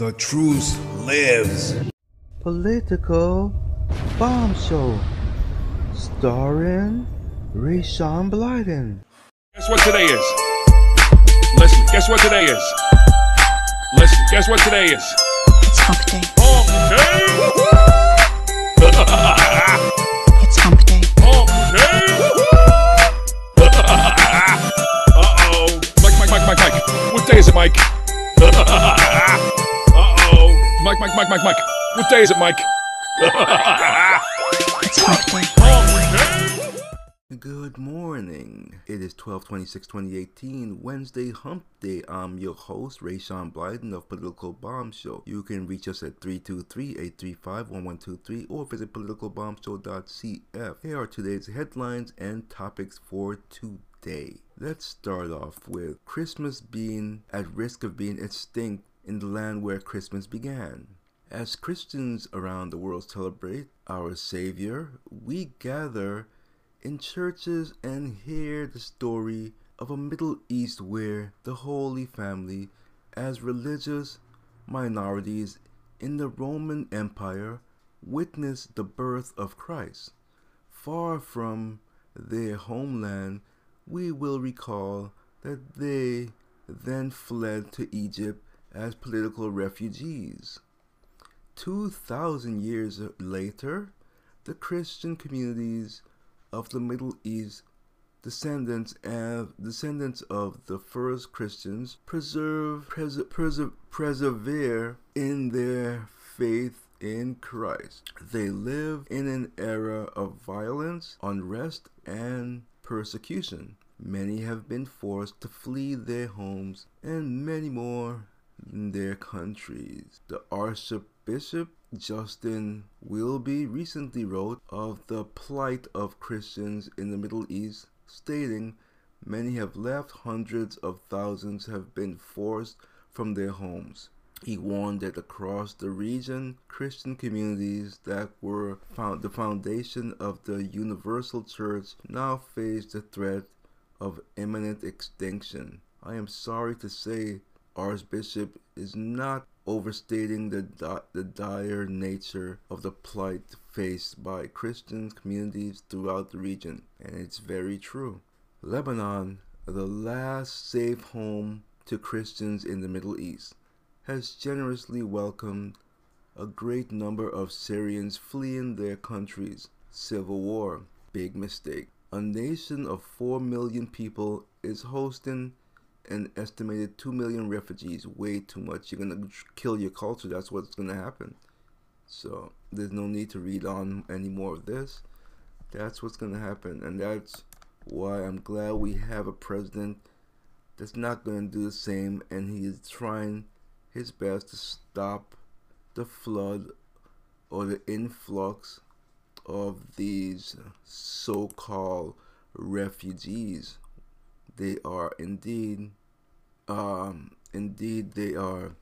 The truth lives. Political bombshell, starring Rayshawn Blyden. Guess what today is? Listen, guess what today is? Listen, guess what today is? It's hump day. Hump day! It's hump day. Hump day! Uh-oh. Mike, Mike, Mike, Mike, Mike. What day is it, Mike? Mike, Mike, Mike, Mike, Mike. What day is it, Mike? Good morning. It is 12 26 2018, Wednesday Hump Day. I'm your host, Rayshawn Blyden of Political Bomb Show. You can reach us at 323 835 1123 or visit politicalbombshow.cf. Here are today's headlines and topics for today. Let's start off with Christmas being at risk of being extinct in the land where Christmas began. As Christians around the world celebrate our Savior, we gather in churches and hear the story of a Middle East where the Holy Family, as religious minorities in the Roman Empire, witnessed the birth of Christ. Far from their homeland, we will recall that they then fled to Egypt as political refugees. 2,000 years later, the Christian communities of the Middle East, descendants and descendants of the first Christians, preserve, pres- pres- persevere in their faith in Christ. They live in an era of violence, unrest, and persecution. Many have been forced to flee their homes, and many more in their countries. The Archbishop Justin Welby recently wrote of the plight of Christians in the Middle East, stating, Many have left, hundreds of thousands have been forced from their homes. He warned that across the region, Christian communities that were found the foundation of the universal church now face the threat of imminent extinction. I am sorry to say Archbishop is not overstating the, di- the dire nature of the plight faced by Christian communities throughout the region, and it's very true. Lebanon, the last safe home to Christians in the Middle East, has generously welcomed a great number of Syrians fleeing their country's civil war. Big mistake. A nation of 4 million people is hosting an estimated 2 million refugees. Way too much. You're going to kill your culture. That's what's going to happen. So there's no need to read on any more of this. That's what's going to happen. And that's why I'm glad we have a president that's not going to do the same. And he is trying his best to stop the flood or the influx of these so called refugees. They are indeed, um, indeed, they are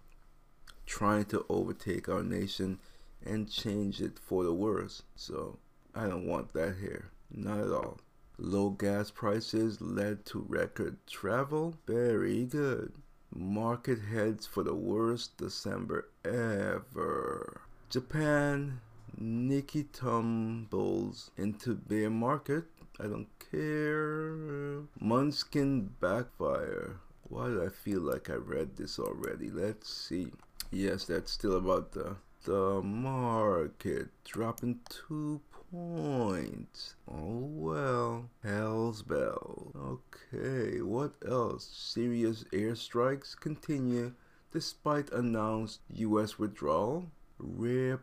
trying to overtake our nation and change it for the worse. So I don't want that here. Not at all. Low gas prices led to record travel. Very good. Market heads for the worst December ever. Japan, Nikkei tumbles into bear market. I don't care. Mnuchin backfire. Why do I feel like I read this already? Let's see. Yes, that's still about the the market dropping two points. Oh well. Hell's bell. Okay, what else? Serious airstrikes continue despite announced US withdrawal. Rare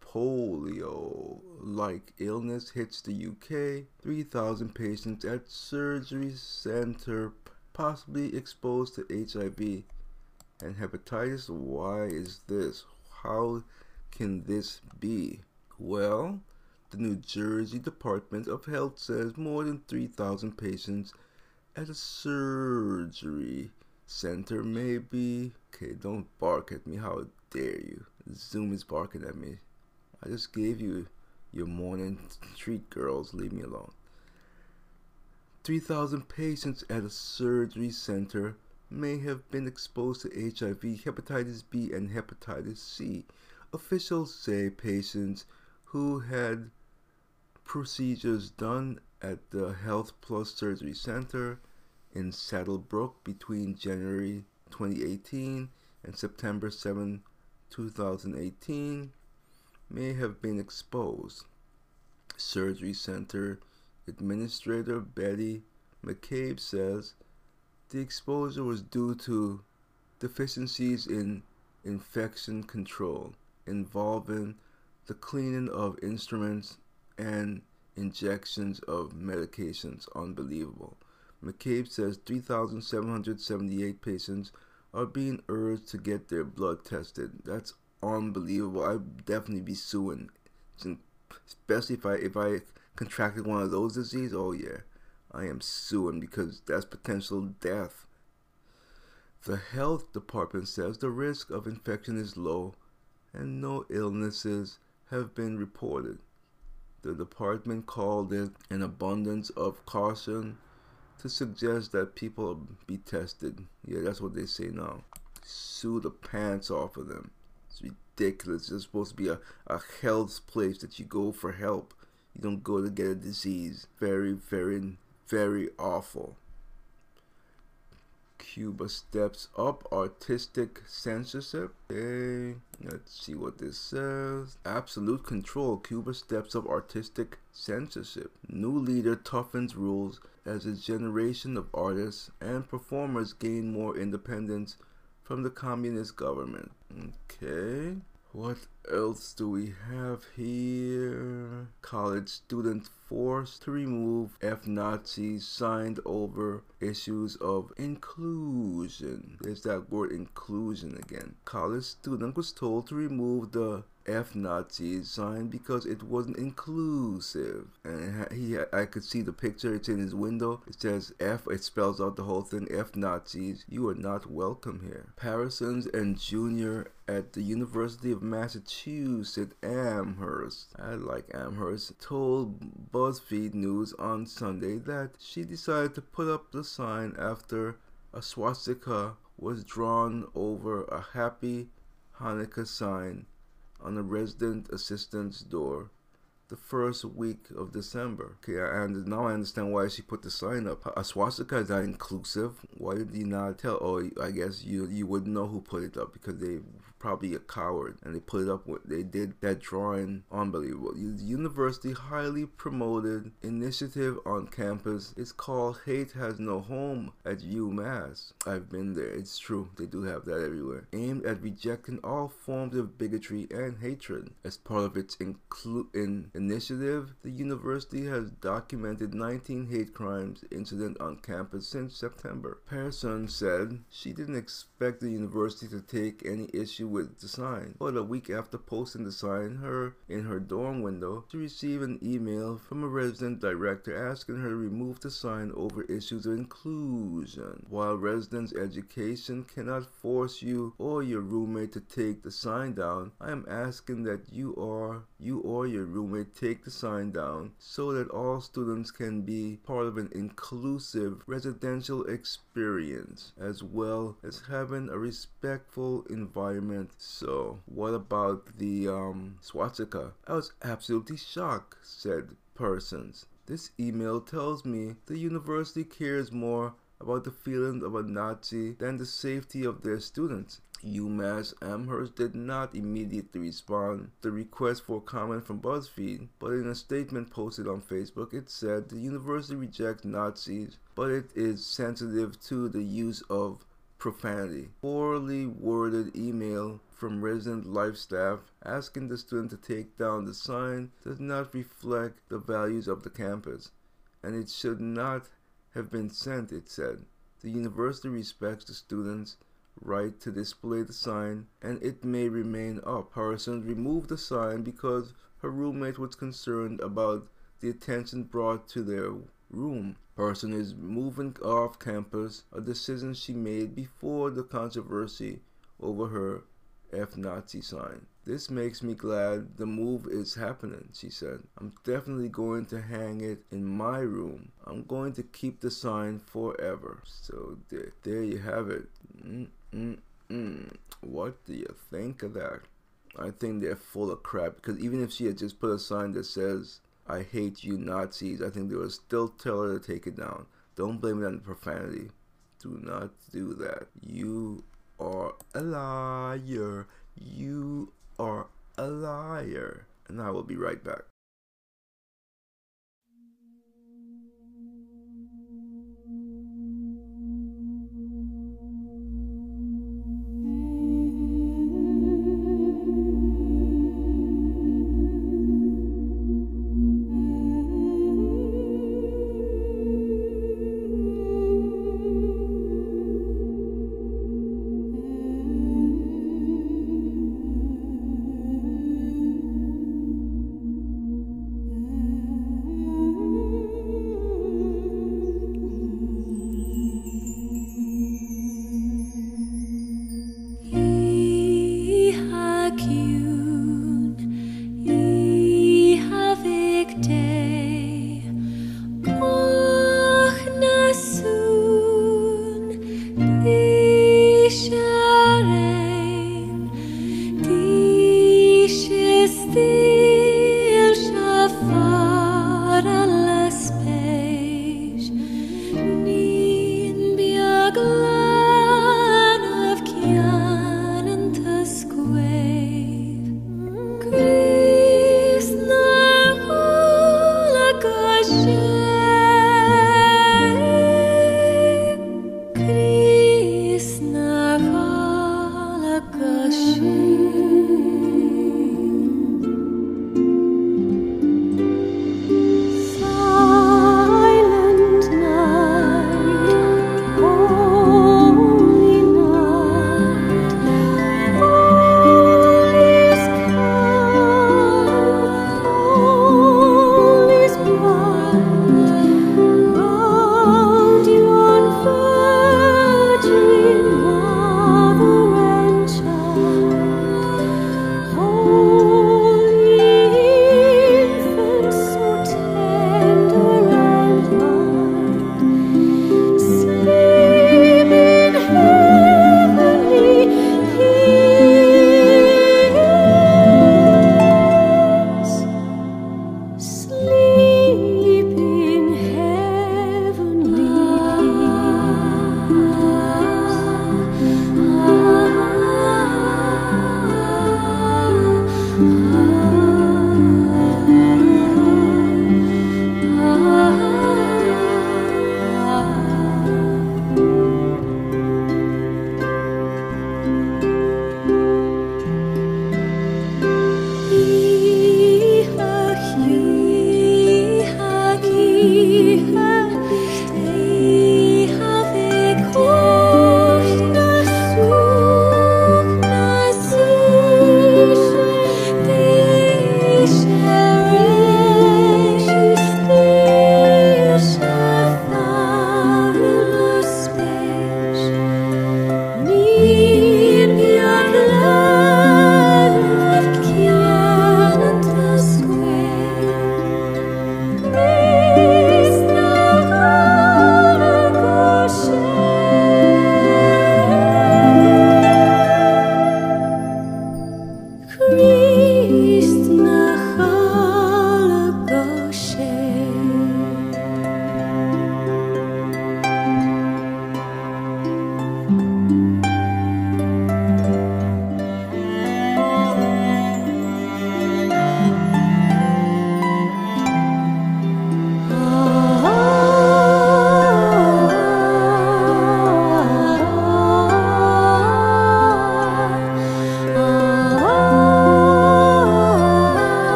polio like illness hits the UK. 3,000 patients at surgery center possibly exposed to HIV and hepatitis. Why is this? How can this be? Well, the New Jersey Department of Health says more than 3,000 patients at a surgery center may be. Okay, don't bark at me. How dare you? Zoom is barking at me. I just gave you your morning treat, girls. Leave me alone. 3,000 patients at a surgery center may have been exposed to HIV, hepatitis B, and hepatitis C. Officials say patients who had procedures done at the Health Plus Surgery Center in Saddle Brook between January 2018 and September 7, 2018 may have been exposed. Surgery Center Administrator Betty McCabe says the exposure was due to deficiencies in infection control involving the cleaning of instruments and injections of medications. Unbelievable. McCabe says 3,778 patients are being urged to get their blood tested. That's unbelievable. I'd definitely be suing, especially if I if I contracted one of those diseases. Oh yeah, I am suing because that's potential death. The health department says the risk of infection is low, and no illnesses have been reported. The department called it an abundance of caution to suggest that people be tested. Yeah, that's what they say now. Sue the pants off of them. It's ridiculous. It's supposed to be a, a health place that you go for help. You don't go to get a disease. Very, very, very awful. Cuba steps up artistic censorship. Okay, let's see what this says. Absolute control. Cuba steps up artistic censorship. New leader toughens rules as a generation of artists and performers gain more independence from the communist government. Okay. What else do we have here? College student forced to remove F Nazis signed over issues of inclusion. There's that word inclusion again. College student was told to remove the F Nazis sign because it wasn't inclusive. And he, I could see the picture. It's in his window. It says F. It spells out the whole thing. F Nazis. You are not welcome here. Parsons and Junior at the University of Massachusetts Amherst. I like Amherst. Told BuzzFeed News on Sunday that she decided to put up the sign after a swastika was drawn over a happy Hanukkah sign on a resident assistant's door the first week of December. Okay, and now I understand why she put the sign up. A swastika is not inclusive. Why did you not tell? Oh, I guess you you wouldn't know who put it up because they probably a coward and they put it up. With, They did that drawing. Unbelievable. The university highly promoted initiative on campus. It's called Hate Has No Home at UMass. I've been there. It's true. They do have that everywhere. Aimed at rejecting all forms of bigotry and hatred. As part of its inclu- in initiative, the university has documented 19 hate crimes incident on campus since September. Pearson said she didn't expect the university to take any issue with the sign, but a week after posting the sign her in her dorm window, she received an email from a resident director asking her to remove the sign over issues of inclusion. While residents' education cannot force you or your roommate to take the sign down, I am asking that you or you or your roommate take the sign down so that all students can be part of an inclusive residential experience as well as having a respectful environment so, what about the um, swastika? I was absolutely shocked, said Persons. This email tells me the university cares more about the feelings of a Nazi than the safety of their students. UMass Amherst did not immediately respond to the request for comment from BuzzFeed, but in a statement posted on Facebook, it said the university rejects Nazis, but it is sensitive to the use of profanity. Poorly worded email from resident life staff asking the student to take down the sign does not reflect the values of the campus, and it should not have been sent, it said. The university respects the students' right to display the sign, and it may remain up. Harrison removed the sign because her roommate was concerned about the attention brought to their room. Person is moving off campus, a decision she made before the controversy over her F Nazi sign. This makes me glad the move is happening, she said. I'm definitely going to hang it in my room. I'm going to keep the sign forever. So there, there you have it. Mm-mm-mm. What do you think of that? I think they're full of crap because even if she had just put a sign that says, I hate you Nazis, I think they will still tell her to take it down. Don't blame it on profanity. Do not do that. You are a liar. You are a liar. And I will be right back.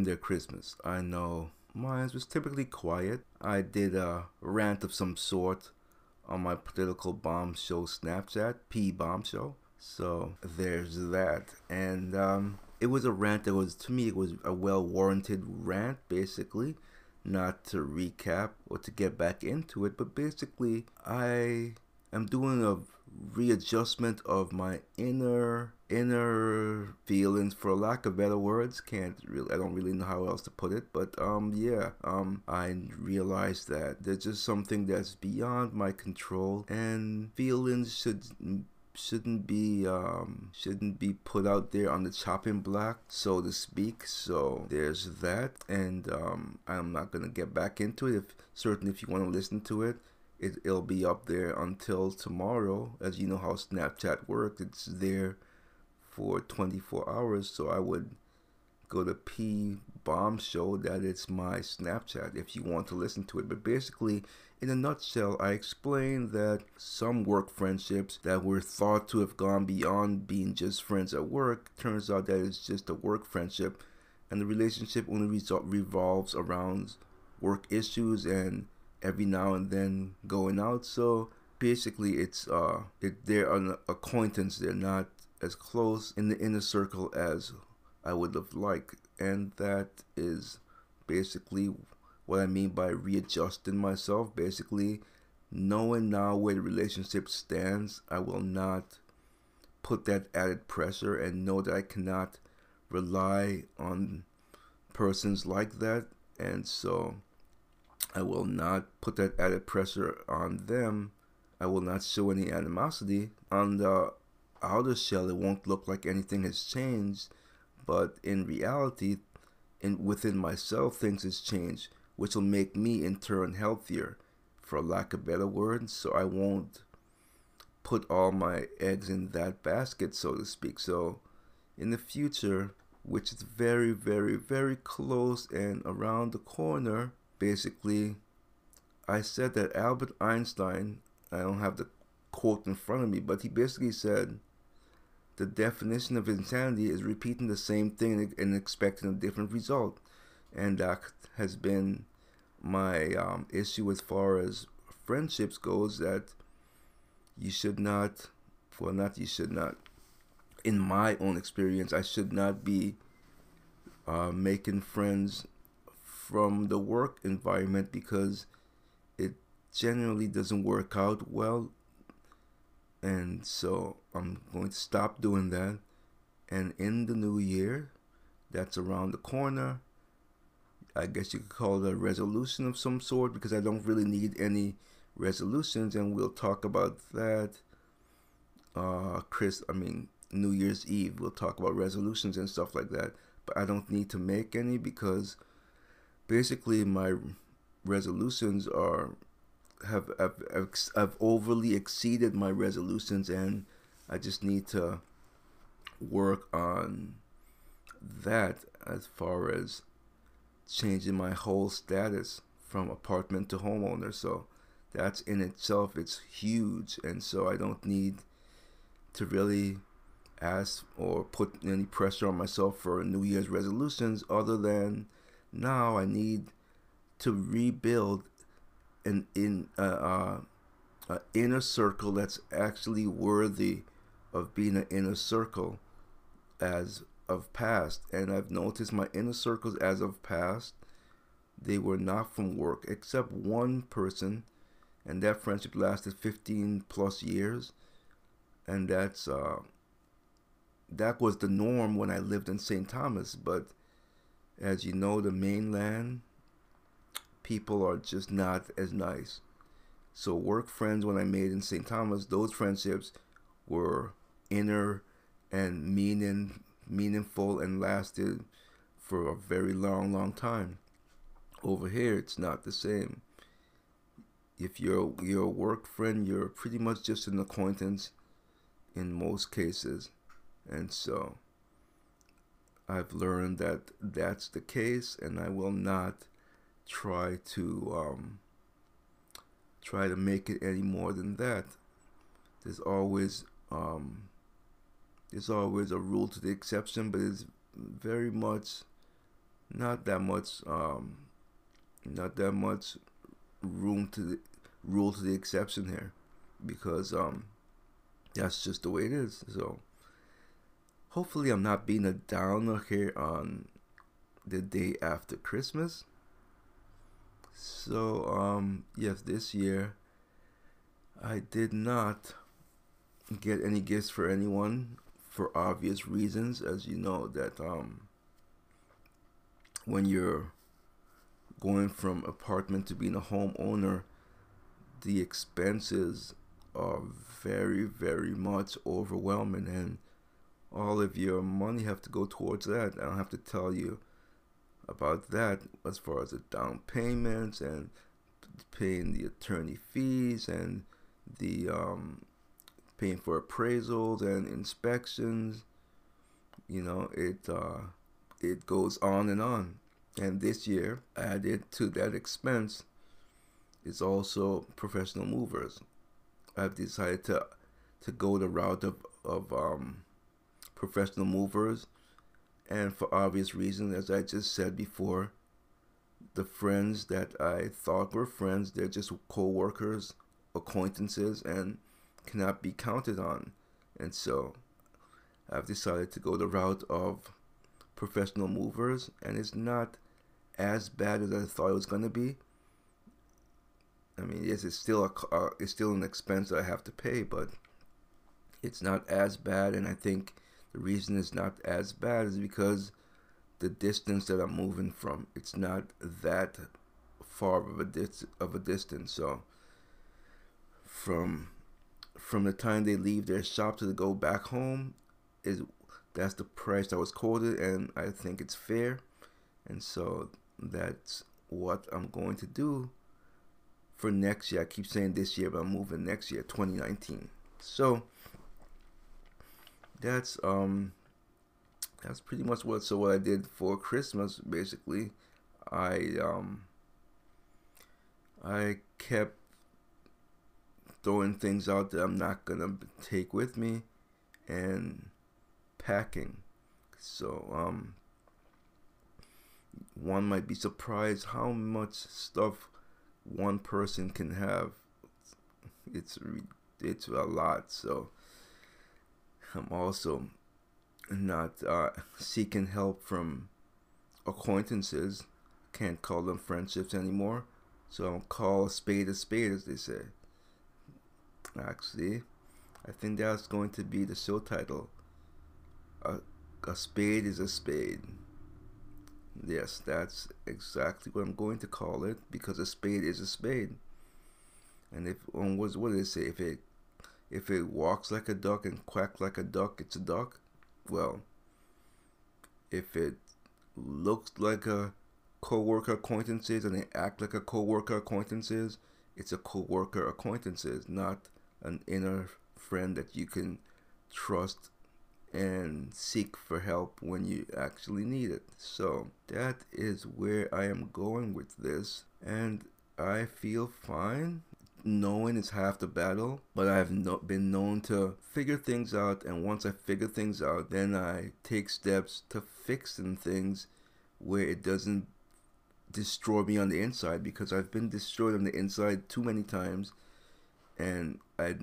Their Christmas? I know mine was typically quiet. I did a rant of some sort on my political bomb show Snapchat, P Bomb Show. So there's that. And um, it was a rant that was, to me, it was a well warranted rant, basically. Not to recap or to get back into it, but basically, I am doing a readjustment of my inner inner feelings for lack of better words. Can't really i don't really know how else to put it but um yeah um i realized that there's just something that's beyond my control and feelings should shouldn't be um shouldn't be put out there on the chopping block so to speak. So there's that and um i'm not gonna get back into it if certain if you want to listen to it it, it'll be up there until tomorrow. As you know how Snapchat works, it's there for 24 hours. So I would go to P Bomb Show. That is my Snapchat if you want to listen to it. But basically, in a nutshell, I explained that some work friendships that were thought to have gone beyond being just friends at work turns out that it's just a work friendship, and the relationship only resol- revolves around work issues and every now and then going out. So basically, it's uh, it, they're an acquaintance. They're not as close in the inner circle as I would have liked, and that is basically what I mean by readjusting myself. Basically, knowing now where the relationship stands, I will not put that added pressure and know that I cannot rely on persons like that, and so I will not put that added pressure on them. I will not show any animosity. On the outer shell, it won't look like anything has changed, but in reality, in within myself, things has changed, which will make me in turn healthier, for lack of better words. So I won't put all my eggs in that basket, so to speak. So in the future, which is very, very, very close and around the corner, basically, I said that Albert Einstein, I don't have the quote in front of me, but he basically said the definition of insanity is repeating the same thing and expecting a different result. And that has been my um, issue as far as friendships goes that you should not, well, not you should not, in my own experience, I should not be uh, making friends from the work environment because it generally doesn't work out well. And so I'm going to stop doing that. And in the new year, that's around the corner. I guess you could call it a resolution of some sort because I don't really need any resolutions, and we'll talk about that. Uh, Chris, I mean, New Year's Eve, we'll talk about resolutions and stuff like that. But I don't need to make any because basically my resolutions are have have, have overly exceeded my resolutions and I just need to work on that as far as changing my whole status from apartment to homeowner. So that's in itself it's huge and so I don't need to really ask or put any pressure on myself for New Year's resolutions other than now I need to rebuild an in uh, uh, an inner circle that's actually worthy of being an inner circle as of past. And I've noticed my inner circles as of past, they were not from work, except one person, and that friendship lasted 15 plus years, and that's uh, that was the norm when I lived in St. Thomas, but as you know, the mainland people are just not as nice. So work friends when I made in St. Thomas, those friendships were inner and meaning meaningful and lasted for a very long, long time. Over here it's not the same. If you're a work friend, you're pretty much just an acquaintance in most cases. And so I've learned that that's the case, and I will not try to um, try to make it any more than that. There's always um, there's always a rule to the exception, but it's very much not that much um, not that much room to the, rule to the exception here because um that's just the way it is. So hopefully I'm not being a downer here on the day after Christmas. So um yes, this year I did not get any gifts for anyone for obvious reasons as you know that um when you're going from apartment to being a homeowner the expenses are very very much overwhelming and all of your money have to go towards that. I don't have to tell you about that as far as the down payments and paying the attorney fees and the um, paying for appraisals and inspections. You know it uh, it goes on and on. And this year added to that expense is also professional movers. I've decided to to go the route of of um, professional movers, and for obvious reasons, as I just said before, the friends that I thought were friends, they're just co-workers, acquaintances, and cannot be counted on. And so, I've decided to go the route of professional movers, and it's not as bad as I thought it was going to be I mean, yes, it's still a uh, it's still an expense that I have to pay, but it's not as bad. And I think the reason it's not as bad is because the distance that I'm moving from, it's not that far of a dis- of a distance. So from from the time they leave their shop to go back home is that's the price that was quoted, and I think it's fair. And so that's what I'm going to do for next year. I keep saying this year, but I'm moving next year, 2019. So that's um that's pretty much what so what I did for Christmas basically. I um I kept throwing things out that I'm not gonna take with me and packing. So um one might be surprised how much stuff one person can have it's it's a lot so i'm also not uh, seeking help from acquaintances. Can't call them friendships anymore. So i'll call a spade a spade as they say. Actually i think that's going to be the show title. A, a spade is a spade. Yes, that's exactly what I'm going to call it because a spade is a spade. And if on what what did it say? If it if it walks like a duck and quacks like a duck, it's a duck. Well, if it looks like a co-worker acquaintances and they act like a co-worker acquaintances, it's a co-worker acquaintances, not an inner friend that you can trust and seek for help when you actually need it. So that is where I am going with this, and I feel fine. Knowing is half the battle, but I've no, been known to figure things out, and once I figure things out, then I take steps to fixing things where it doesn't destroy me on the inside because I've been destroyed on the inside too many times, and I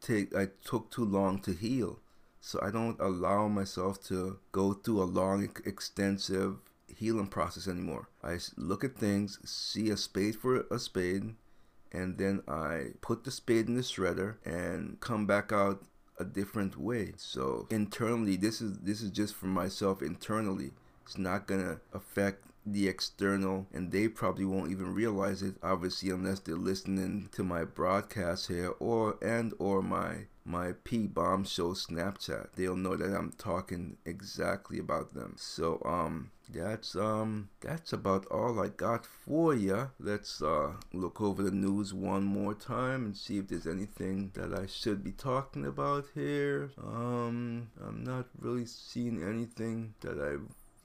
take I took too long to heal so I don't allow myself to go through a long, extensive healing process anymore. I look at things, see a spade for a spade, and then I put the spade in the shredder and come back out a different way. So internally, this is this is just for myself internally. It's not gonna affect the external and they probably won't even realize it obviously unless they're listening to my broadcast here or and or my my P bomb show Snapchat. They'll know that I'm talking exactly about them. So um that's um that's about all I got for ya. Let's uh look over the news one more time and see if there's anything that I should be talking about here. Um I'm not really seeing anything that I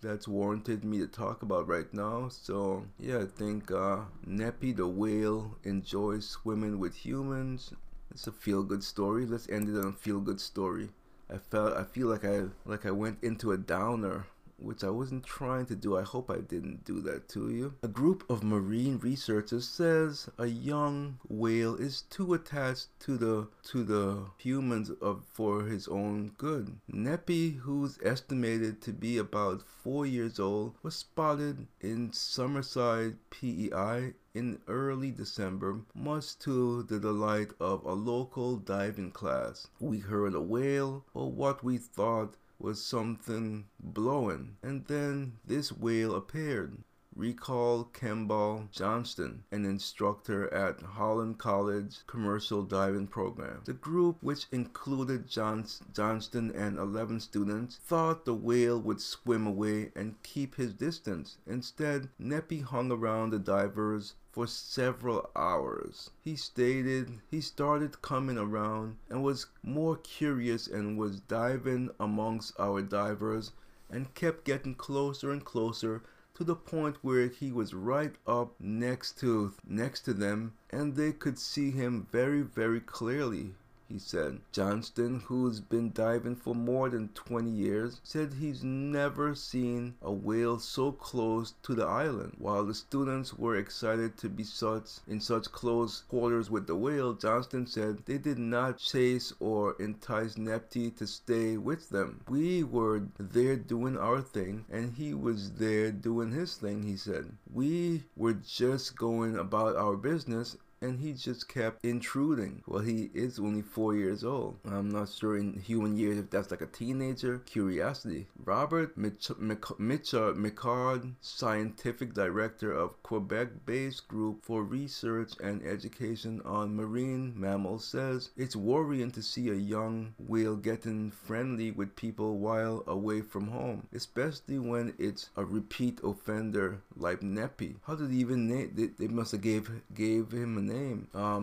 that's warranted me to talk about right now. So yeah, I think uh Neppy the whale enjoys swimming with humans it's a feel good story. Let's end it on a feel good story. I felt I feel like I like I went into a downer which I wasn't trying to do. I hope I didn't do that to you. A group of marine researchers says a young whale is too attached to the to the humans of for his own good. Neppy, who's estimated to be about four years old, was spotted in Summerside, PEI in early December, much to the delight of a local diving class. We heard a whale, or what we thought was something blowing, and then this whale appeared. Recall Kemball Johnston, an instructor at Holland College Commercial Diving Program. The group, which included Johns- Johnston and 11 students, thought the whale would swim away and keep his distance. Instead, Neppy hung around the divers for several hours. He stated he started coming around and was more curious and was diving amongst our divers and kept getting closer and closer to the point where he was right up next to next to them and they could see him very very clearly he said. Johnston, who's been diving for more than 20 years, said he's never seen a whale so close to the island. While the students were excited to be such in such close quarters with the whale, Johnston said they did not chase or entice Neppy to stay with them. We were there doing our thing and he was there doing his thing, he said. We were just going about our business and he just kept intruding. Well, he is only four years old. I'm not sure in human years if that's like a teenager. Curiosity. Robert Mich- Micard, scientific director of Quebec-based group for research and education on marine mammals, says it's worrying to see a young whale getting friendly with people while away from home, especially when it's a repeat offender like Neppy. How did he even name? They, they must have gave gave him a name. Uh,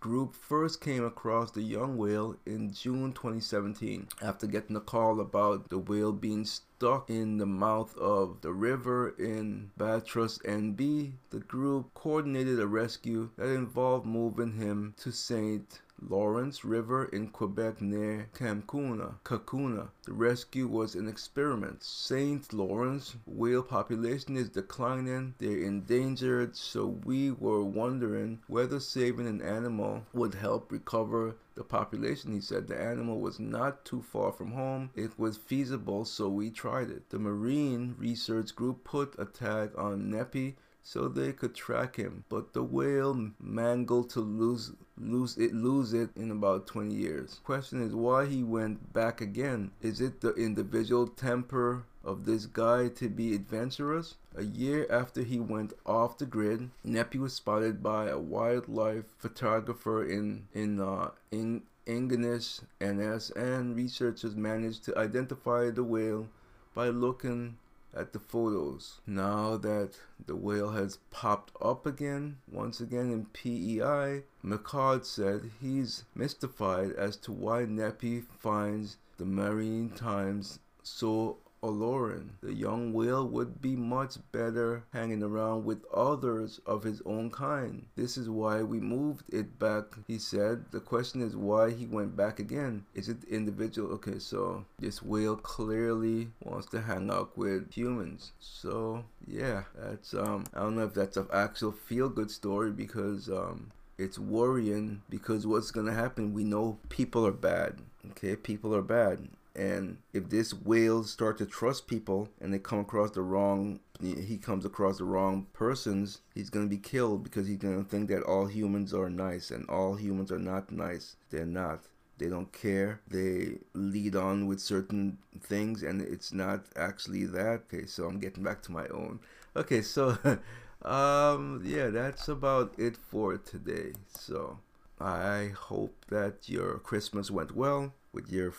group first came across the young whale in June 2017 after getting a call about the whale being stuck in the mouth of the river in Bathurst NB. The group coordinated a rescue that involved moving him to St. Lawrence River in Quebec near Cancuna, Cacouna. The rescue was an experiment. St. Lawrence whale population is declining. They're endangered, so we were wondering whether saving an animal would help recover the population. He said the animal was not too far from home. It was feasible, so we tried it. The Marine Research Group put a tag on Neppy so they could track him. But the whale mangled to lose lose it lose it in about 20 years. Question is why he went back again. Is it the individual temper of this guy to be adventurous? A year after he went off the grid, Neppy was spotted by a wildlife photographer in in uh, in Ingonish NS and researchers managed to identify the whale by looking at the photos. Now that the whale has popped up again, once again in PEI, McCard said he's mystified as to why Neppy finds the Maritimes so alluring. The young whale would be much better hanging around with others of his own kind. This is why we moved it back, he said. The question is why he went back again. Is it individual? Okay, so this whale clearly wants to hang out with humans. So yeah, that's um I don't know if that's an actual feel good story because um it's worrying because what's gonna happen we know people are bad okay people are bad and if this whales start to trust people and they come across the wrong he comes across the wrong persons he's going to be killed because he's going to think that all humans are nice and all humans are not nice. They're not. They don't care. They lead on with certain things and it's not actually that. Okay so i'm getting back to my own. Okay so um yeah that's about it for today. So i hope that your christmas went well with your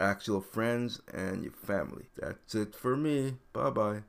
actual friends and your family. That's it for me. Bye bye